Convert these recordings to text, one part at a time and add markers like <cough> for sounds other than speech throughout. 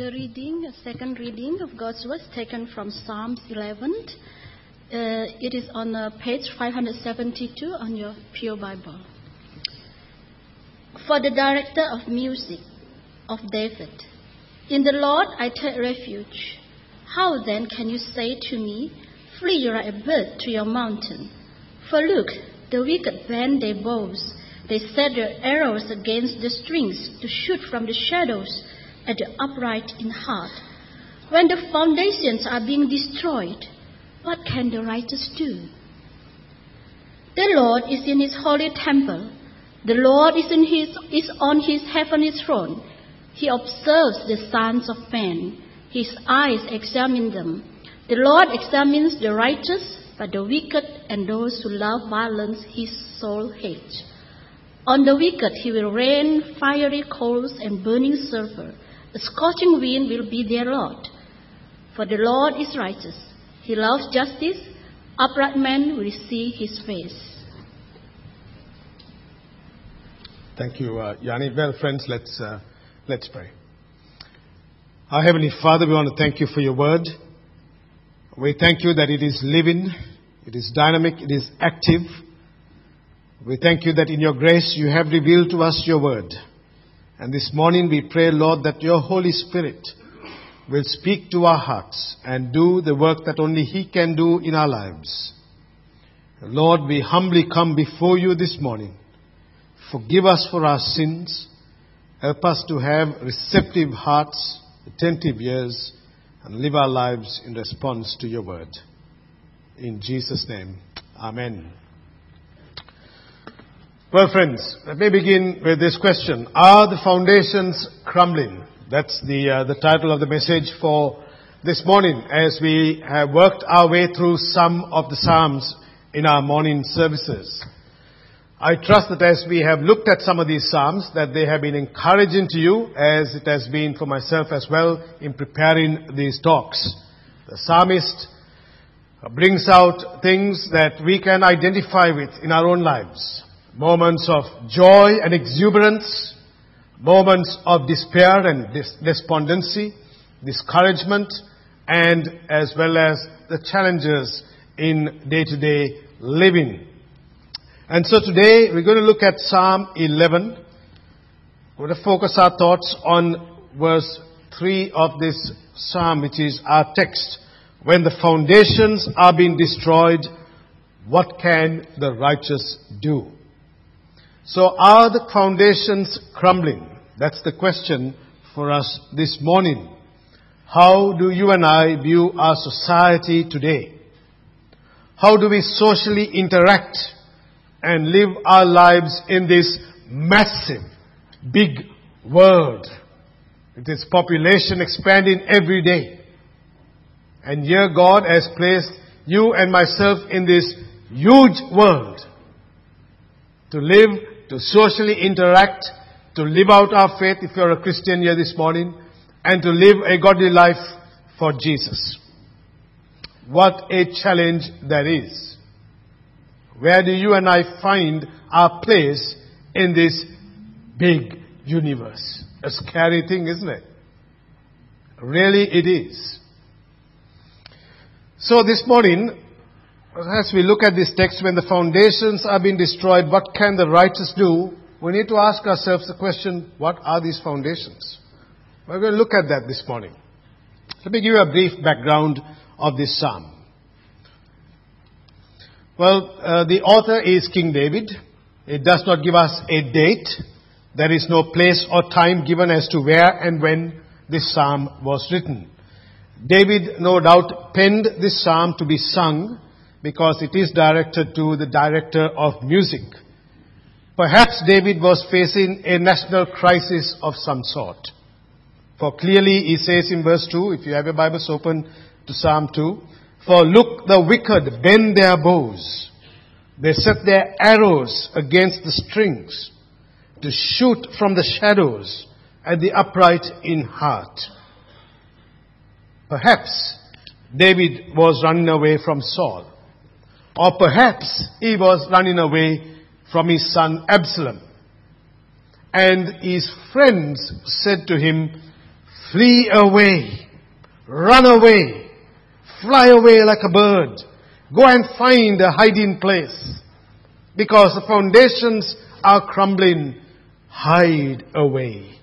The reading, second reading of God's word taken from Psalms 11. Uh, it is on uh, page 572 on your Pure Bible. For the director of music of David, in the Lord I take refuge. How then can you say to me, Flee like a bird to your mountain? For look, the wicked bend their bows. They set their arrows against the strings to shoot from the shadows at the upright in heart. When the foundations are being destroyed, what can the righteous do? The Lord is in his holy temple. The Lord is, in his, is on his heavenly throne. He observes the sons of men. His eyes examine them. The Lord examines the righteous, but the wicked and those who love violence his soul hates. On the wicked he will rain fiery coals and burning sulfur. A scorching wind will be their lot. For the Lord is righteous. He loves justice. Upright men will see his face. Thank you, uh, Yanni. Well, friends, let's, uh, let's pray. Our Heavenly Father, we want to thank you for your word. We thank you that it is living, it is dynamic, it is active. We thank you that in your grace you have revealed to us your word. And this morning we pray, Lord, that your Holy Spirit will speak to our hearts and do the work that only He can do in our lives. Lord, we humbly come before you this morning. Forgive us for our sins. Help us to have receptive hearts, attentive ears, and live our lives in response to your word. In Jesus' name, Amen. Well, friends, let me begin with this question. Are the foundations crumbling? That's the, uh, the title of the message for this morning as we have worked our way through some of the Psalms in our morning services. I trust that as we have looked at some of these Psalms, that they have been encouraging to you as it has been for myself as well in preparing these talks. The psalmist brings out things that we can identify with in our own lives moments of joy and exuberance, moments of despair and despondency, discouragement, and as well as the challenges in day-to-day living. And so today we're going to look at Psalm 11. We're going to focus our thoughts on verse 3 of this psalm, which is our text. When the foundations are being destroyed, what can the righteous do? So are the foundations crumbling? That's the question for us this morning. How do you and I view our society today? How do we socially interact and live our lives in this massive, big world? With its population expanding every day. And here God has placed you and myself in this huge world to live, to socially interact, to live out our faith if you're a Christian here this morning, and to live a godly life for Jesus. What a challenge that is. Where do you and I find our place in this big universe? A scary thing, isn't it? Really it is. So this morning, as we look at this text, when the foundations are being destroyed, what can the righteous do? We need to ask ourselves the question, what are these foundations? We're going to look at that this morning. Let me give you a brief background of this psalm. Well, uh, the author is King David. It does not give us a date. There is no place or time given as to where and when this psalm was written. David, no doubt, penned this psalm to be sung because it is directed to the director of music. Perhaps David was facing a national crisis of some sort. For clearly he says in verse 2, if you have your Bibles open to Psalm 2, For look, the wicked bend their bows. They set their arrows against the strings to shoot from the shadows at the upright in heart. Perhaps David was running away from Saul. Or perhaps he was running away from his son Absalom. And his friends said to him, flee away, run away, fly away like a bird, go and find a hiding place. Because the foundations are crumbling, hide away.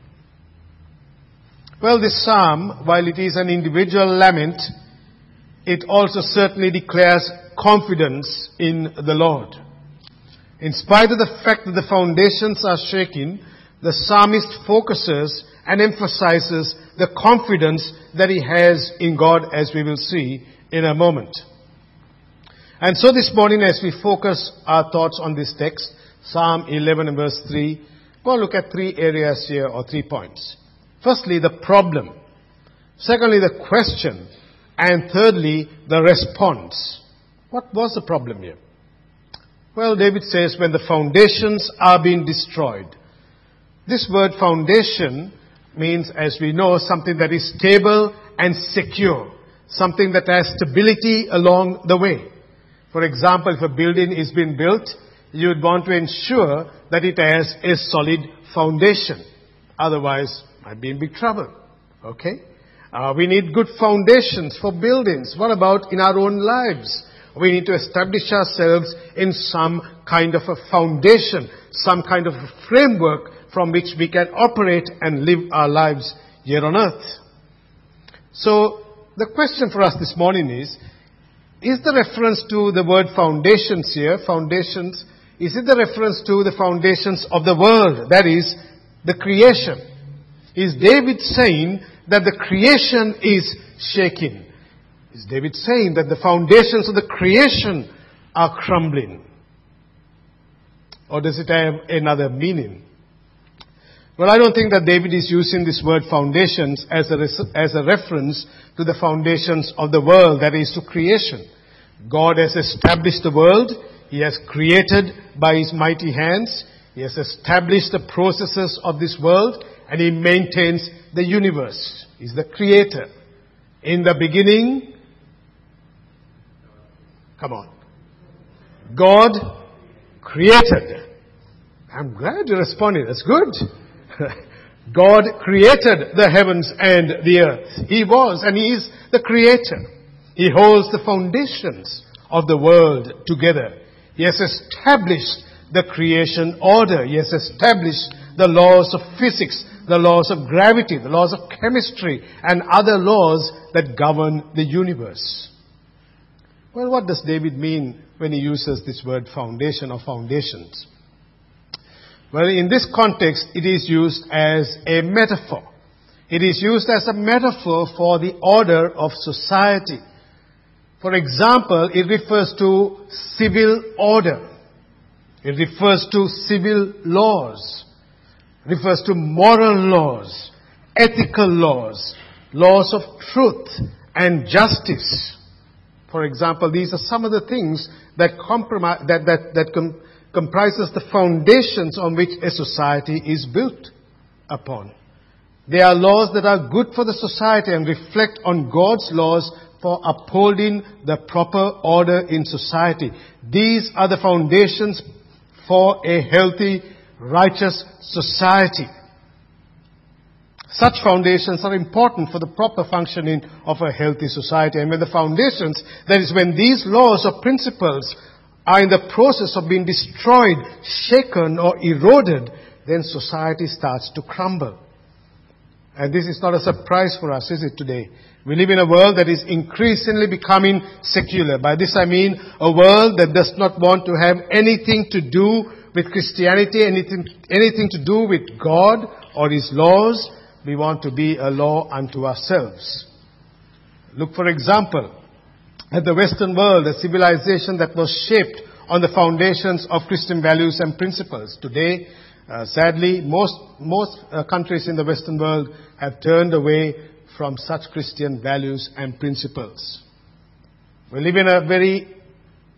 Well, this psalm, while it is an individual lament, it also certainly declares confidence in the Lord. In spite of the fact that the foundations are shaking, the psalmist focuses and emphasizes the confidence that he has in God as we will see in a moment. And so this morning as we focus our thoughts on this text, Psalm 11 and verse 3, we'll look at three areas here or three points. Firstly, the problem. Secondly, the question. And thirdly, the response. What was the problem here? Well, David says when the foundations are being destroyed. This word foundation means, as we know, something that is stable and secure. Something that has stability along the way. For example, if a building is being built, you would want to ensure that it has a solid foundation. Otherwise, might be in big trouble. Okay? Uh, we need good foundations for buildings. What about in our own lives? We need to establish ourselves in some kind of a foundation, some kind of a framework from which we can operate and live our lives here on earth. So, the question for us this morning is, is the reference to the word foundations here, foundations, is it the reference to the foundations of the world, that is, the creation? Is David saying that the creation is shaking? Is David saying that the foundations of the creation are crumbling? Or does it have another meaning? Well, I don't think that David is using this word foundations as a, as a reference to the foundations of the world, that is to creation. God has established the world. He has created by His mighty hands. He has established the processes of this world and He maintains the universe. He's the creator. In the beginning, come on. God created. I'm glad you responded. That's good. <laughs> God created the heavens and the earth. He was and He is the creator. He holds the foundations of the world together. He has established the creation order. He has established the laws of physics, the laws of gravity, the laws of chemistry, and other laws that govern the universe. Well, what does David mean when he uses this word foundation or foundations? Well, in this context, it is used as a metaphor. It is used as a metaphor for the order of society. For example, it refers to civil order. It refers to civil laws refers to moral laws, ethical laws, laws of truth and justice. For example, these are some of the things that, that, that, that com- comprises the foundations on which a society is built upon. They are laws that are good for the society and reflect on God's laws for upholding the proper order in society. These are the foundations for a healthy righteous society. Such foundations are important for the proper functioning of a healthy society. And when the foundations, that is when these laws or principles are in the process of being destroyed, shaken or eroded, then society starts to crumble. And this is not a surprise for us, is it today? We live in a world that is increasingly becoming secular. By this I mean a world that does not want to have anything to do with Christianity, anything, anything to do with God or His laws. We want to be a law unto ourselves. Look, for example, at the Western world, a civilization that was shaped on the foundations of Christian values and principles. Today, uh, sadly, most, most uh, countries in the Western world have turned away from such Christian values and principles. We live in a very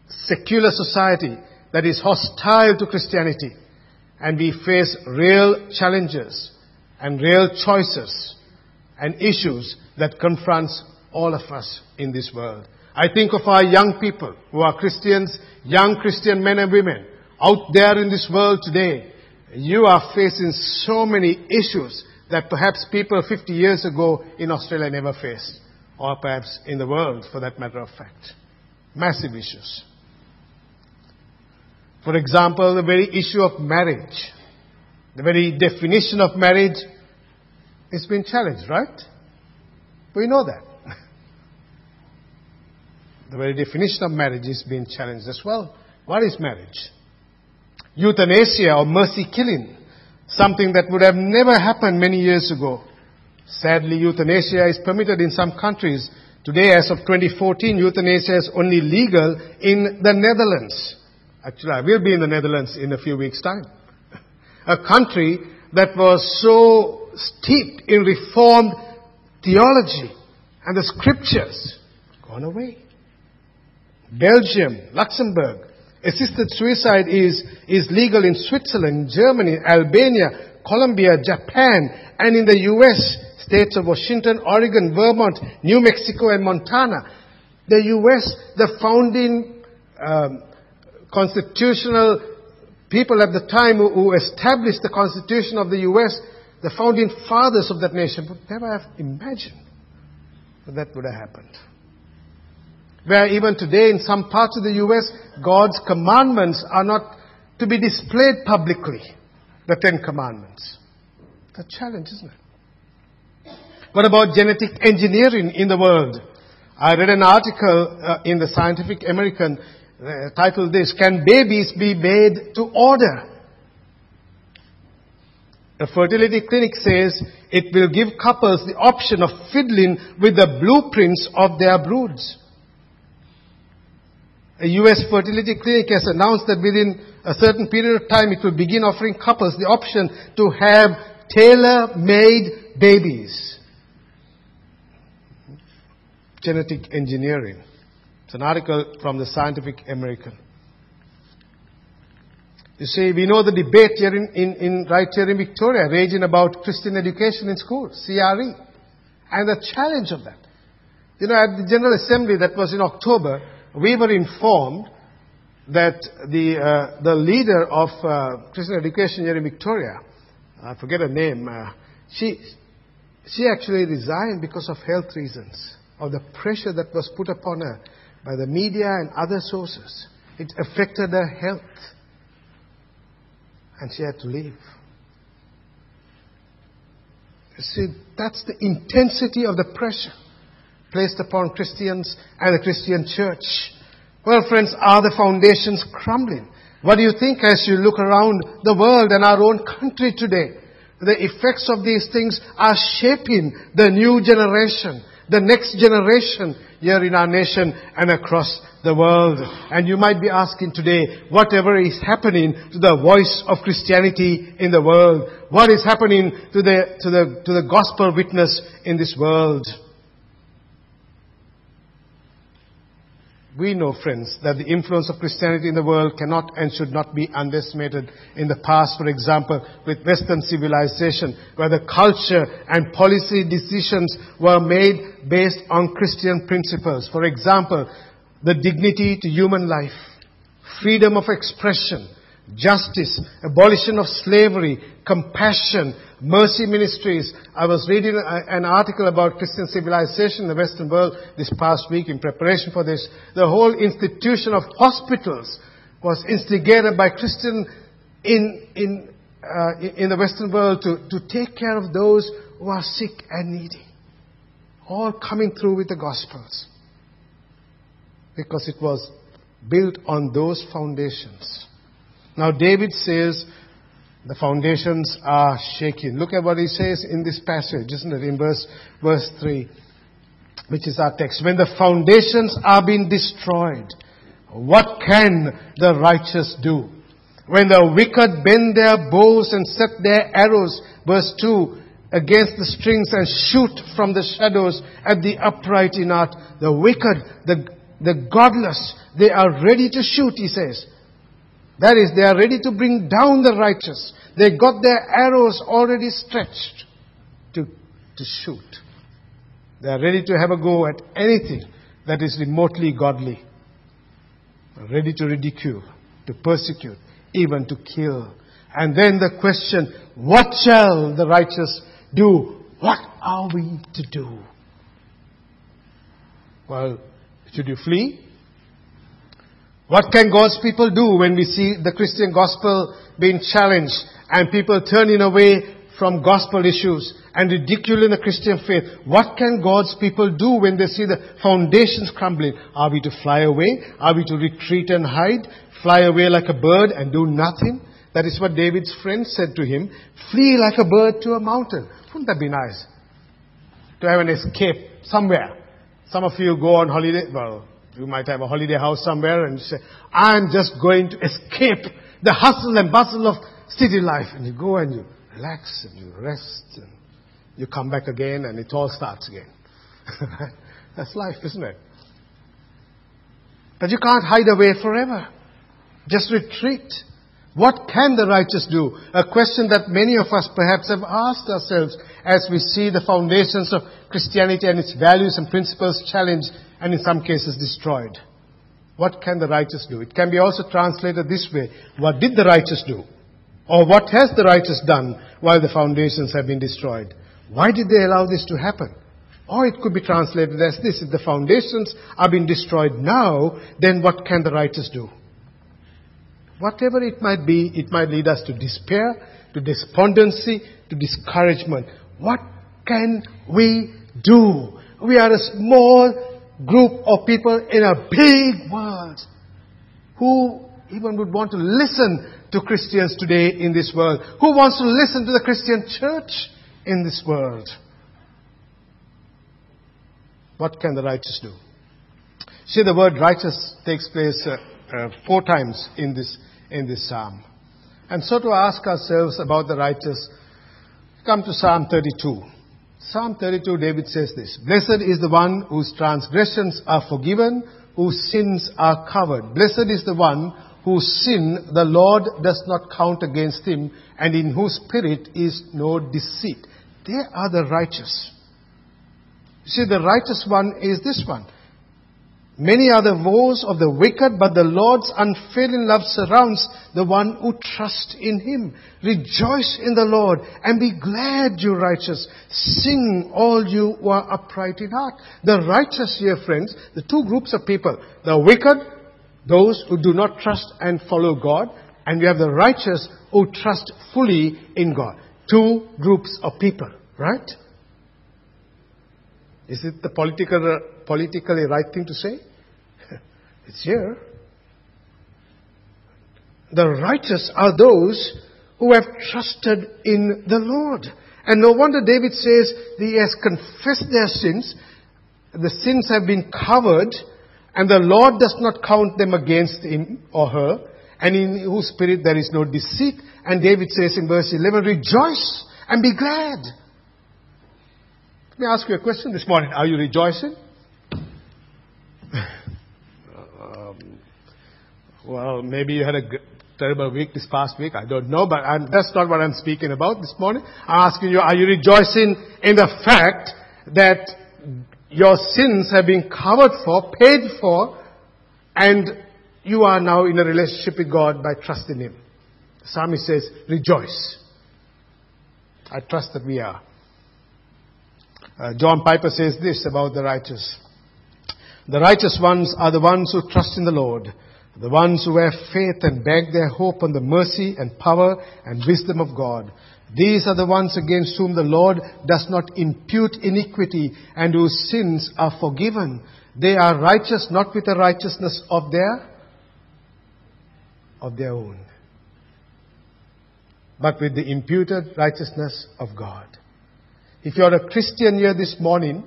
secular society that is hostile to Christianity. And we face real challenges and real choices and issues that confronts all of us in this world. I think of our young people who are Christians, young Christian men and women out there in this world today. You are facing so many issues that perhaps people 50 years ago in Australia never faced, or perhaps in the world for that matter of fact. Massive issues. For example, the very issue of marriage, the very definition of marriage is being challenged, right? We know that. <laughs> the very definition of marriage is being challenged as well. What is marriage? Euthanasia or mercy killing, something that would have never happened many years ago. Sadly, euthanasia is permitted in some countries. Today, as of 2014, euthanasia is only legal in the Netherlands. Actually, I will be in the Netherlands in a few weeks' time. <laughs> A country that was so steeped in reformed theology and the scriptures gone away. Belgium, Luxembourg, assisted suicide is, is legal in Switzerland, Germany, Albania, Colombia, Japan, and in the US, states of Washington, Oregon, Vermont, New Mexico, and Montana. The US, the founding um, constitutional people at the time who, established the Constitution of the US, the founding fathers of that nation would never have imagined that that would have happened. Where even today in some parts of the US, God's commandments are not to be displayed publicly. The Ten Commandments. It's a challenge, isn't it? What about genetic engineering in the world? I read an article uh, in the Scientific American uh, titled this, Can Babies Be Made to Order? A fertility clinic says it will give couples the option of fiddling with the blueprints of their broods. A US fertility clinic has announced that within a certain period of time it will begin offering couples the option to have tailor-made babies. Genetic engineering. It's an article from the Scientific American. You see, we know the debate here in, in, in right here in Victoria, raging about Christian education in school, CRE, and the challenge of that. You know, at the General Assembly that was in October, we were informed that the, uh, the leader of uh, Christian education here in Victoria, I forget her name, uh, she, she actually resigned because of health reasons, or the pressure that was put upon her by the media and other sources. It affected her health. And she had to leave. See, that's the intensity of the pressure placed upon Christians and the Christian church. Well, friends, are the foundations crumbling? What do you think as you look around the world and our own country today? The effects of these things are shaping the new generation, the next generation here in our nation and across the world. And you might be asking today, whatever is happening to the voice of Christianity in the world? What is happening to the, to the, to the gospel witness in this world? We know, friends, that the influence of Christianity in the world cannot and should not be underestimated. In the past, for example, with Western civilization, where the culture and policy decisions were made based on Christian principles. For example, the dignity to human life, freedom of expression, justice, abolition of slavery, compassion, mercy ministries. I was reading an article about Christian civilization in the Western world this past week in preparation for this. The whole institution of hospitals was instigated by Christian in, in, uh, in the Western world to, to take care of those who are sick and needy. All coming through with the Gospels. Because it was built on those foundations. Now David says, the foundations are shaking. Look at what he says in this passage, isn't it? In verse, verse 3, which is our text. When the foundations are being destroyed, what can the righteous do? When the wicked bend their bows and set their arrows, verse 2, against the strings and shoot from the shadows at the upright in heart, the wicked, the, the godless, they are ready to shoot, he says. That is, they are ready to bring down the righteous. They got their arrows already stretched to, to shoot. They are ready to have a go at anything that is remotely godly. Ready to ridicule, to persecute, even to kill. And then the question, what shall the righteous do, what are we to do? Well, should you flee? What can God's people do when we see the Christian gospel being challenged and people turning away from gospel issues and ridiculing the Christian faith? What can God's people do when they see the foundations crumbling? Are we to fly away? Are we to retreat and hide? Fly away like a bird and do nothing? That is what David's friend said to him. Flee like a bird to a mountain. Wouldn't that be nice? To have an escape somewhere. Some of you go on holiday, well, you might have a holiday house somewhere and say, I'm just going to escape the hustle and bustle of city life. And you go and you relax and you rest and you come back again and it all starts again. <laughs> That's life, isn't it? But you can't hide away forever. Just retreat. What can the righteous do? A question that many of us perhaps have asked ourselves as we see the foundations of Christianity and its values and principles challenged and in some cases destroyed. What can the righteous do? It can be also translated this way. What did the righteous do? Or what has the righteous done while the foundations have been destroyed? Why did they allow this to happen? Or it could be translated as this. If the foundations are being destroyed now, then what can the righteous do? Whatever it might be, it might lead us to despair, to despondency, to discouragement. What can we do? We are a small group of people in a big world. Who even would want to listen to Christians today in this world? Who wants to listen to the Christian church in this world? What can the righteous do? See, the word righteous takes place uh, uh, four times in this, in this psalm. And so to ask ourselves about the righteous, come to Psalm 32. Psalm 32, David says this, Blessed is the one whose transgressions are forgiven, whose sins are covered. Blessed is the one whose sin the Lord does not count against him, and in whose spirit is no deceit. They are the righteous. You see, the righteous one is this one. Many are the woes of the wicked, but the Lord's unfailing love surrounds the one who trusts in Him. Rejoice in the Lord and be glad, you righteous. Sing, all you who are upright in heart. The righteous here, friends, the two groups of people. The wicked, those who do not trust and follow God, and we have the righteous who trust fully in God. Two groups of people, right? Is it the political, politically right thing to say? It's here. The righteous are those who have trusted in the Lord. And no wonder David says he has confessed their sins, the sins have been covered, and the Lord does not count them against him or her, and in whose spirit there is no deceit. And David says in verse 11, Rejoice and be glad. Let me ask you a question this morning. Are you rejoicing? <laughs> Well, maybe you had a terrible week this past week. I don't know, but I'm, that's not what I'm speaking about this morning. I'm asking you, are you rejoicing in the fact that your sins have been covered for, paid for, and you are now in a relationship with God by trusting Him? The psalmist says, rejoice. I trust that we are. Uh, John Piper says this about the righteous. The righteous ones are the ones who trust in the Lord the ones who have faith and bank their hope on the mercy and power and wisdom of God. These are the ones against whom the Lord does not impute iniquity and whose sins are forgiven. They are righteous not with the righteousness of their of their own, but with the imputed righteousness of God. If you're a Christian here this morning,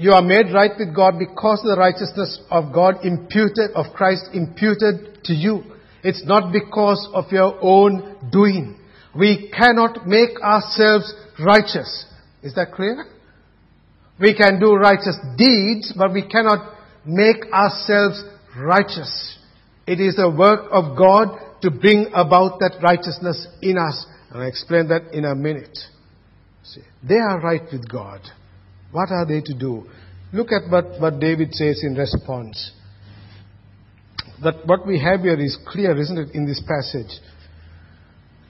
you are made right with God because the righteousness of God imputed, of Christ imputed to you. It's not because of your own doing. We cannot make ourselves righteous. Is that clear? We can do righteous deeds, but we cannot make ourselves righteous. It is the work of God to bring about that righteousness in us. And I'll explain that in a minute. See, they are right with God. What are they to do? Look at what, what David says in response. That what we have here is clear, isn't it, in this passage?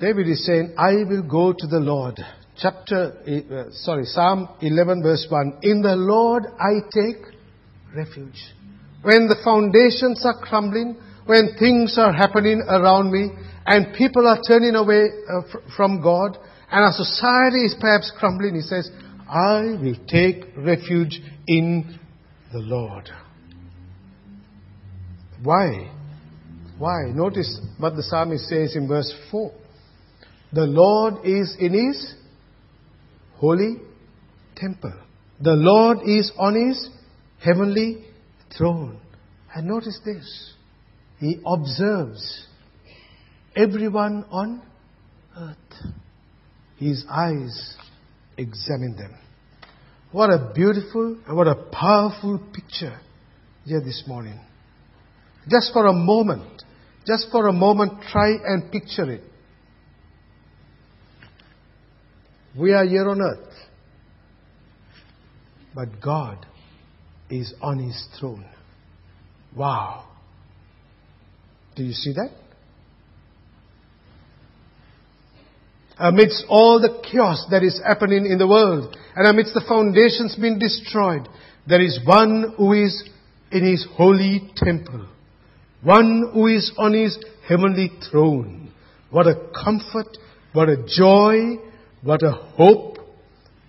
David is saying, I will go to the Lord chapter, uh, sorry, Psalm 11 verse 1. In the Lord I take refuge. When the foundations are crumbling, when things are happening around me, and people are turning away uh, fr- from God, and our society is perhaps crumbling, he says, I will take refuge in the Lord. Why? Why? Notice what the psalmist says in verse 4. The Lord is in his holy temple. The Lord is on his heavenly throne. And notice this. He observes everyone on earth. His eyes examine them. What a beautiful and what a powerful picture here this morning. Just for a moment, just for a moment, try and picture it. We are here on earth, but God is on His throne. Wow. Do you see that? Amidst all the chaos that is happening in the world, and amidst the foundations being destroyed, there is one who is in his holy temple. One who is on his heavenly throne. What a comfort, what a joy, what a hope.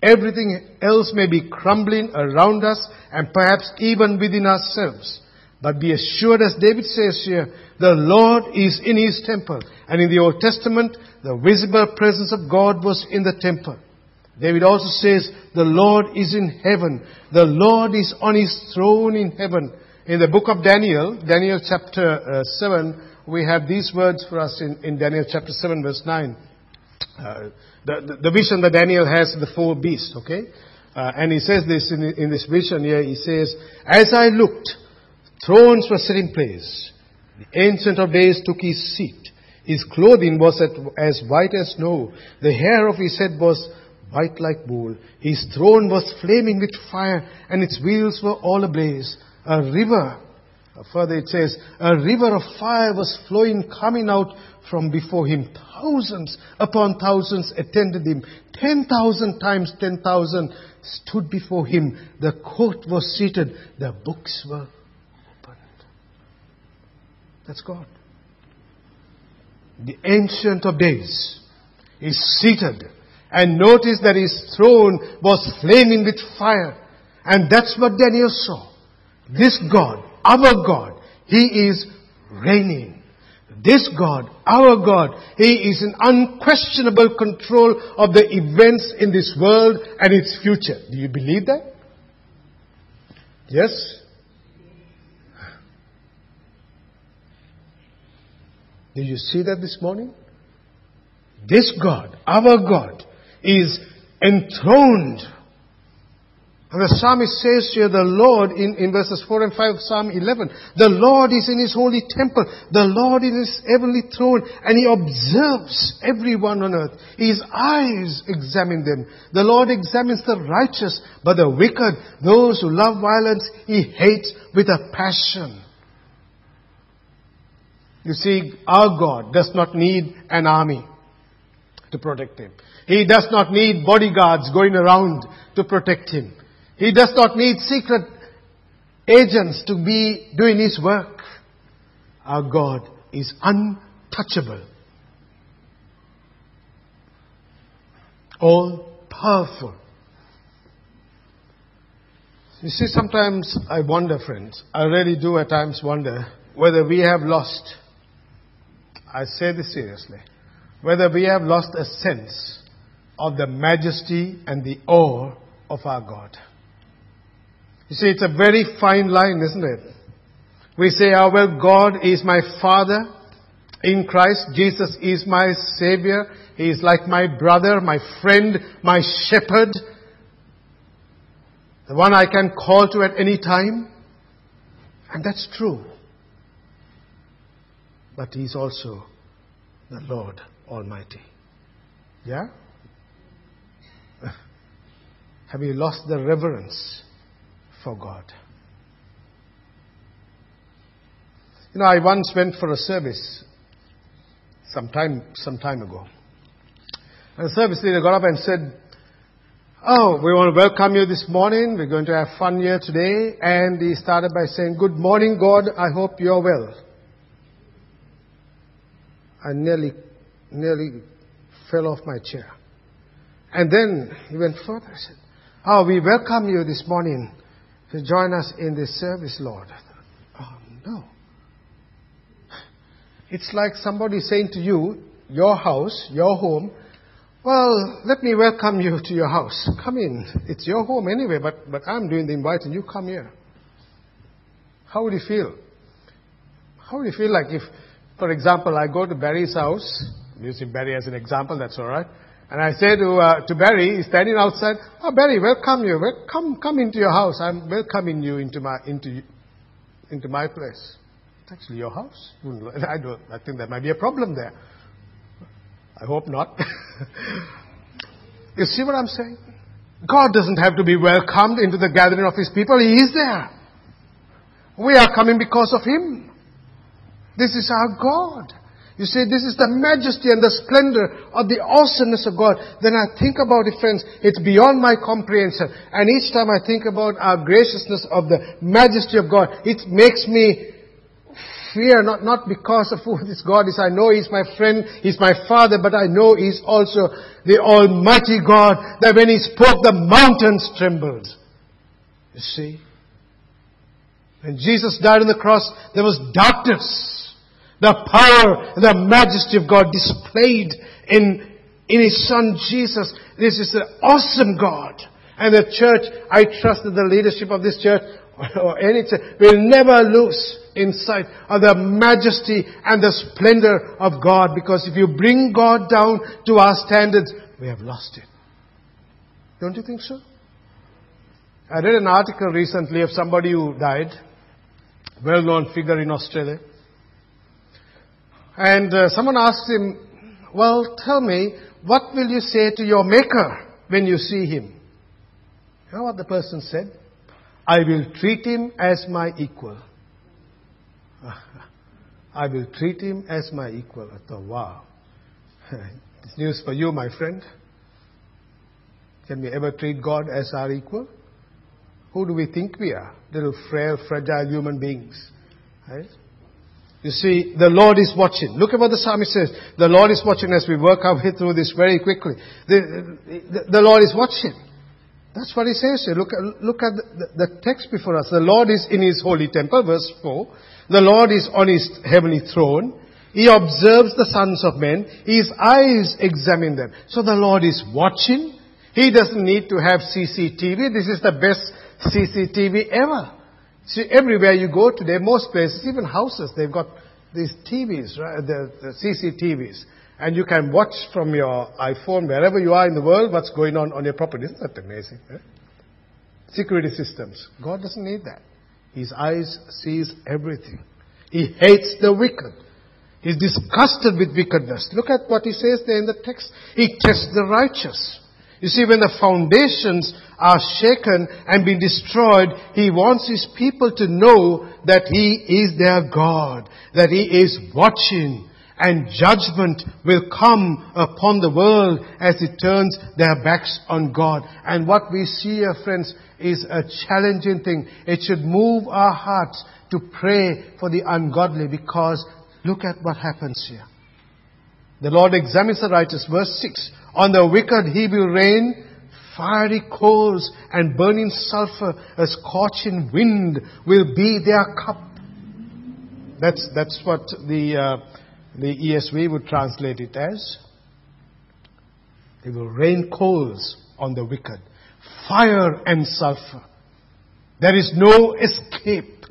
Everything else may be crumbling around us and perhaps even within ourselves. But be assured, as David says here, the Lord is in his temple. And in the Old Testament, the visible presence of God was in the temple. David also says, the Lord is in heaven. The Lord is on his throne in heaven. In the book of Daniel, Daniel chapter uh, 7, we have these words for us in, in Daniel chapter 7 verse 9. Uh, the, the, the, vision that Daniel has the four beasts, okay? Uh, and he says this in, in this vision here, he says, As I looked, thrones were set in place. The Ancient of Days took his seat. His clothing was as white as snow. The hair of his head was white like wool. His throne was flaming with fire, and its wheels were all ablaze a river. Further it says, a river of fire was flowing, coming out from before him. Thousands upon thousands attended him. Ten thousand times ten thousand stood before him. The court was seated. The books were. That's God. The Ancient of Days is seated. And notice that his throne was flaming with fire. And that's what Daniel saw. This God, our God, He is reigning. This God, our God, He is in unquestionable control of the events in this world and its future. Do you believe that? Yes? Did you see that this morning? This God, our God, is enthroned and the psalmist says here, the Lord, in, in verses 4 and 5 of Psalm 11, the Lord is in his holy temple, the Lord in his heavenly throne, and he observes everyone on earth. His eyes examine them. The Lord examines the righteous, but the wicked, those who love violence, he hates with a passion. You see, our God does not need an army to protect him. He does not need bodyguards going around to protect him. He does not need secret agents to be doing His work. Our God is untouchable. All powerful. You see, sometimes I wonder, friends, I really do at times wonder whether we have lost, I say this seriously, whether we have lost a sense of the majesty and the awe of our God. You see, it's a very fine line, isn't it? We say, oh well, God is my Father in Christ. Jesus is my Savior. He is like my brother, my friend, my shepherd. The one I can call to at any time. And that's true. But He's also the Lord Almighty. Yeah? <laughs> Have you lost the reverence for God. You know, I once went for a service some time, some time ago. And the service leader got up and said, Oh, we want to welcome you this morning. We're going to have fun here today. And he started by saying, Good morning, God. I hope you're well. I nearly, nearly fell off my chair. And then he went further. He said, Oh, we welcome you this morning to join us in this service, Lord. Oh, no. It's like somebody saying to you, your house, your home, well, let me welcome you to your house. Come in. It's your home anyway, but, but I'm doing the inviting. You come here. How would you feel? How would you feel like if, for example, I go to Barry's house, I'm using Barry as an example, that's alright, and I say to, uh, to Barry, he's standing outside, oh Barry, welcome you, well, come, come into your house, I'm welcoming you into my, into, into my place. It's actually your house. <laughs> I don't, I think there might be a problem there. I hope not. <laughs> you see what I'm saying? God doesn't have to be welcomed into the gathering of His people. He is there. We are coming because of Him. This is our God. You see, this is the majesty and the splendor of the awesomeness of God. Then I think about it, friends, it's beyond my comprehension. And each time I think about our graciousness of the majesty of God, it makes me fear, not, not because of <laughs> who this God is. I know He's my friend, He's my Father, but I know He's also the Almighty God that when He spoke, the mountains trembled. You see? When Jesus died on the cross, there was darkness. The power the majesty of God displayed in, in His Son Jesus. This is an awesome God. And the church, I trust that the leadership of this church <laughs> or any church will never lose insight of the majesty and the splendor of God. Because if you bring God down to our standards, we have lost it. Don't you think so? I read an article recently of somebody who died, well-known figure in Australia. And uh, someone asked him, well, tell me, what will you say to your maker when you see him? You know what the person said? I will treat him as my equal. <laughs> I will treat him as my equal. I thought, wow. <laughs> it's news for you, my friend. Can we ever treat God as our equal? Who do we think we are? Little frail, fragile human beings. Right? You see, the Lord is watching. Look at what the psalmist says. The Lord is watching as we work our way through this very quickly. The, the, the Lord is watching. That's what he says here. Look, look at the, the, text before us. The Lord is in his holy temple, verse 4. The Lord is on his heavenly throne. He observes the sons of men. His eyes examine them. So the Lord is watching. He doesn't need to have CCTV. This is the best CCTV ever. See, everywhere you go today, most places, even houses, they've got these TVs, right? The, the CCTVs. And you can watch from your iPhone, wherever you are in the world, what's going on on your property. Isn't that amazing? Eh? Security systems. God doesn't need that. His eyes sees everything. He hates the wicked. He's disgusted with wickedness. Look at what he says there in the text. He tests the righteous. You see, when the foundations are shaken and been destroyed, He wants His people to know that He is their God, that He is watching, and judgment will come upon the world as it turns their backs on God. And what we see here, friends, is a challenging thing. It should move our hearts to pray for the ungodly because look at what happens here. The Lord examines the righteous. Verse 6. On the wicked he will rain fiery coals and burning sulfur, a scorching wind will be their cup. That's, that's what the, uh, the ESV would translate it as. They will rain coals on the wicked, fire and sulfur. There is no escape.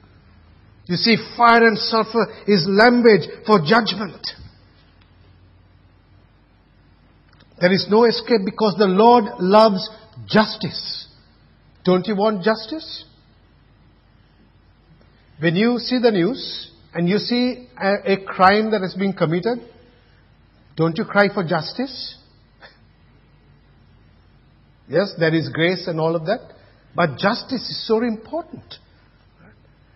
You see, fire and sulfur is language for judgment. There is no escape because the Lord loves justice. Don't you want justice? When you see the news and you see a, a crime that has been committed, don't you cry for justice? <laughs> yes, there is grace and all of that, but justice is so important.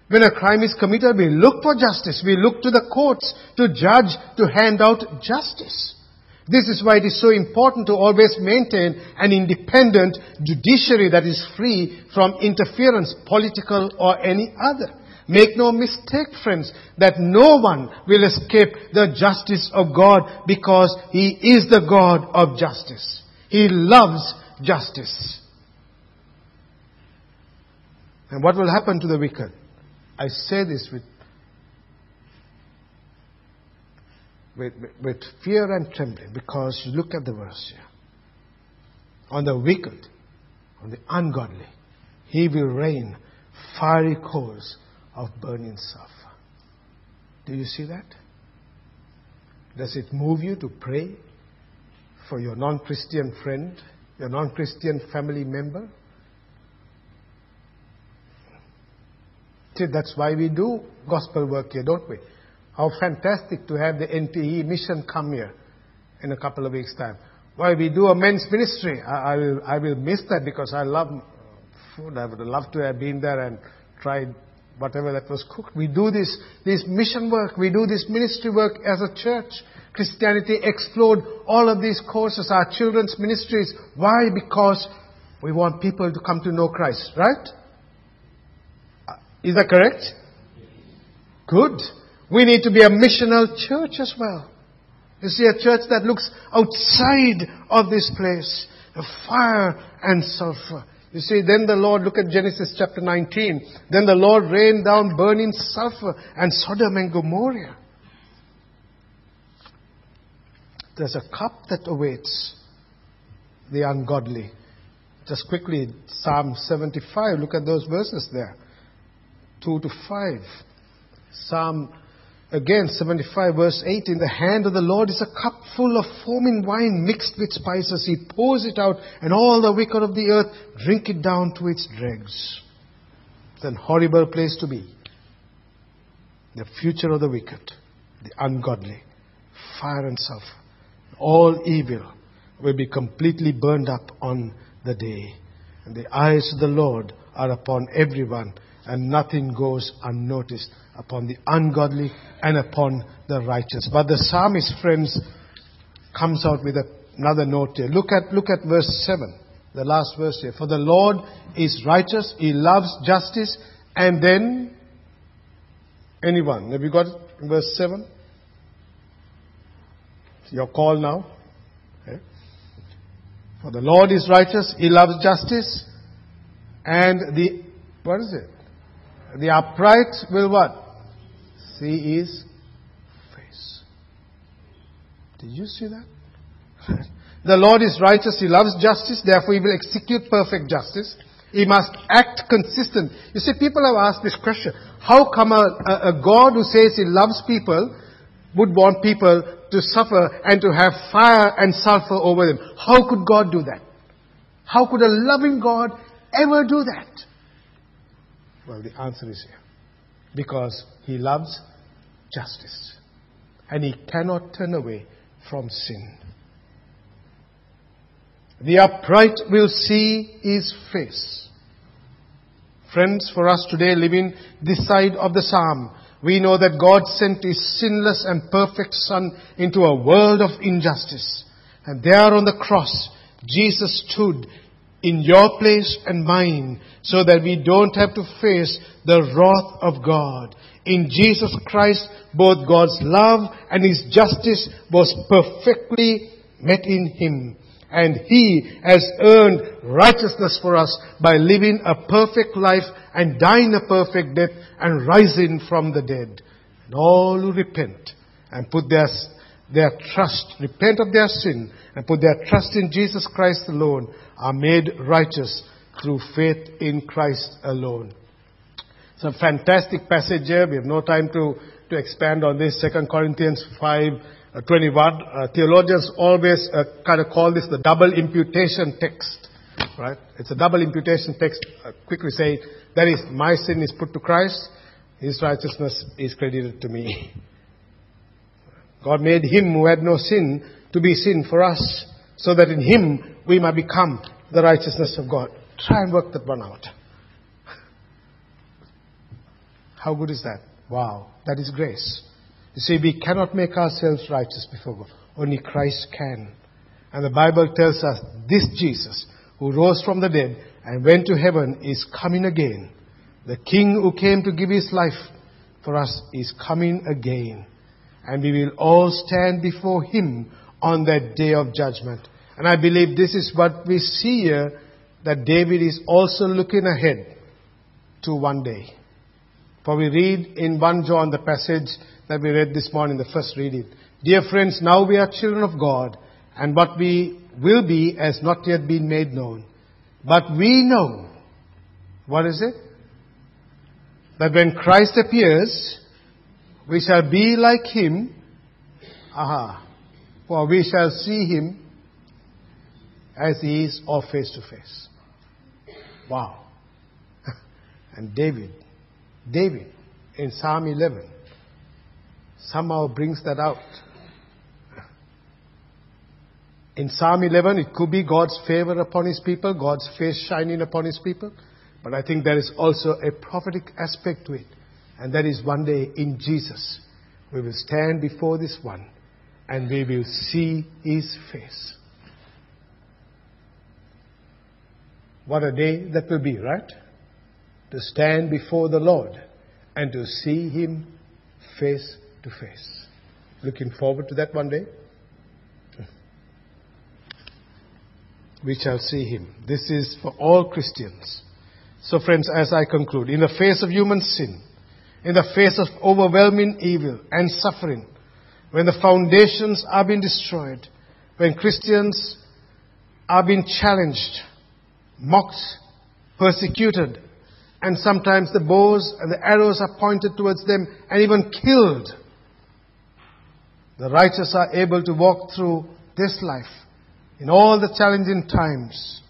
When a crime is committed, we look for justice. We look to the courts to judge, to hand out justice. This is why it is so important to always maintain an independent judiciary that is free from interference, political or any other. Make no mistake, friends, that no one will escape the justice of God because He is the God of justice. He loves justice. And what will happen to the wicked? I say this with, with, with fear and trembling because you look at the verse here. On the wicked, on the ungodly, He will rain fiery coals of burning sulfur. Do you see that? Does it move you to pray for your non Christian friend, your non Christian family member? See, that's why we do gospel work here, don't we? How fantastic to have the NTE mission come here in a couple of weeks' time. Why we do a men's ministry. I, I, will, I will miss that because I love food. I would love to have been there and tried whatever that was cooked. We do this, this mission work. We do this ministry work as a church. Christianity explored all of these courses, our children's ministries. Why? Because we want people to come to know Christ, right? Uh, is that correct? Good. We need to be a missional church as well. You see, a church that looks outside of this place, a fire and sulfur. You see, then the Lord, look at Genesis chapter 19. Then the Lord rained down burning sulfur and Sodom and Gomorrah. There's a cup that awaits the ungodly. Just quickly, Psalm 75, look at those verses there. 2 to 5. Psalm Again, 75 verse 8, in the hand of the Lord is a cup full of foaming wine mixed with spices. He pours it out and all the wicked of the earth drink it down to its dregs. It's an horrible place to be. The future of the wicked, the ungodly, fire and sulfur, all evil will be completely burned up on the day. And the eyes of the Lord are upon everyone and nothing goes unnoticed upon the ungodly and upon the righteous. But the psalmist, friends, comes out with another note here. Look at, look at verse 7, the last verse here. For the Lord is righteous, He loves justice, and then, anyone, have you got it? Verse 7? Your call now. Okay. For the Lord is righteous, He loves justice, and the, what is it? The upright will what? See his face. Did you see that? <laughs> the Lord is righteous. He loves justice. Therefore, he will execute perfect justice. He must act consistent. You see, people have asked this question. How come a, a, a God who says he loves people would want people to suffer and to have fire and sulfur over them? How could God do that? How could a loving God ever do that? Well, the answer is here. Because he loves justice. And he cannot turn away from sin. The upright will see his face. Friends, for us today living this side of the psalm, we know that God sent his sinless and perfect Son into a world of injustice. And there on the cross, Jesus stood in your place and mine so that we don't have to face the wrath of God. In Jesus Christ, both God's love and His justice was perfectly met in Him. And He has earned righteousness for us by living a perfect life and dying a perfect death and rising from the dead. And all who repent and put their, their trust, repent of their sin and put their trust in Jesus Christ alone are made righteous through faith in Christ alone. It's a fantastic passage here. We have no time to, to expand on this. 2 Corinthians 5, uh, 21. Uh, theologians always uh, kind of call this the double imputation text. Right? It's a double imputation text. Uh, quickly say, that is, my sin is put to Christ, His righteousness is credited to me. <laughs> God made Him who had no sin to be sin for us, so that in Him we might become the righteousness of God. Try and work that one out. <laughs> How good is that? Wow, that is grace. You see, we cannot make ourselves righteous before God. Only Christ can. And the Bible tells us this Jesus, who rose from the dead and went to heaven, is coming again. The King who came to give his life for us is coming again. And we will all stand before him on that day of judgment. And I believe this is what we see here, that David is also looking ahead to one day. For we read in 1 John the passage that we read this morning, the first reading. Dear friends, now we are children of God, and what we will be has not yet been made known. But we know, what is it? That when Christ appears, we shall be like him, aha, for we shall see him as he is or face to face. Wow. <laughs> and David, David in Psalm 11 somehow brings that out. <laughs> In Psalm 11, it could be God's favor upon His people, God's face shining upon His people. But I think there is also a prophetic aspect to it. And that is one day in Jesus, we will stand before this one and we will see His face. What a day that will be, right? To stand before the Lord and to see Him face to face. Looking forward to that one day? We shall see Him. This is for all Christians. So, friends, as I conclude, in the face of human sin, in the face of overwhelming evil and suffering, when the foundations are being destroyed, when Christians are being challenged, mocked, persecuted, and sometimes the bows and the arrows are pointed towards them and even killed. The righteous are able to walk through this life in all the challenging times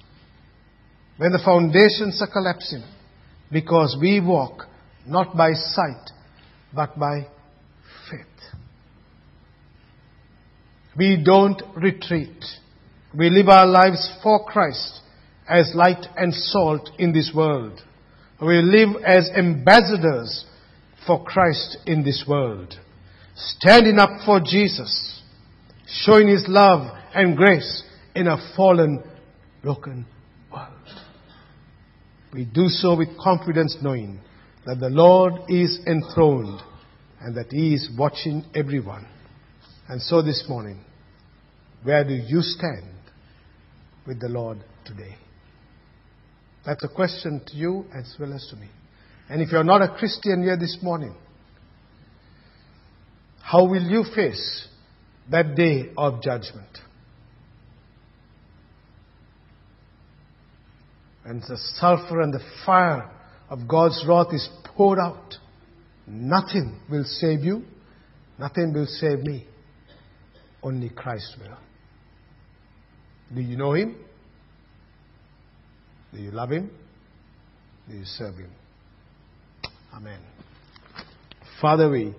when the foundations are collapsing because we walk not by sight but by faith. We don't retreat. We live our lives for Christ as light and salt in this world. We live as ambassadors for Christ in this world. Standing up for Jesus. Showing His love and grace in a fallen, broken world. We do so with confidence knowing that the Lord is enthroned and that He is watching everyone. And so this morning, where do you stand with the Lord today? That's a question to you as well as to me. And if you're not a Christian here this morning, how will you face that day of judgment? And the sulfur and the fire of God's wrath is poured out. Nothing will save you. Nothing will save me. Only Christ will. Do you know Him? Do you love Him? Do you serve Him? Amen. Father, we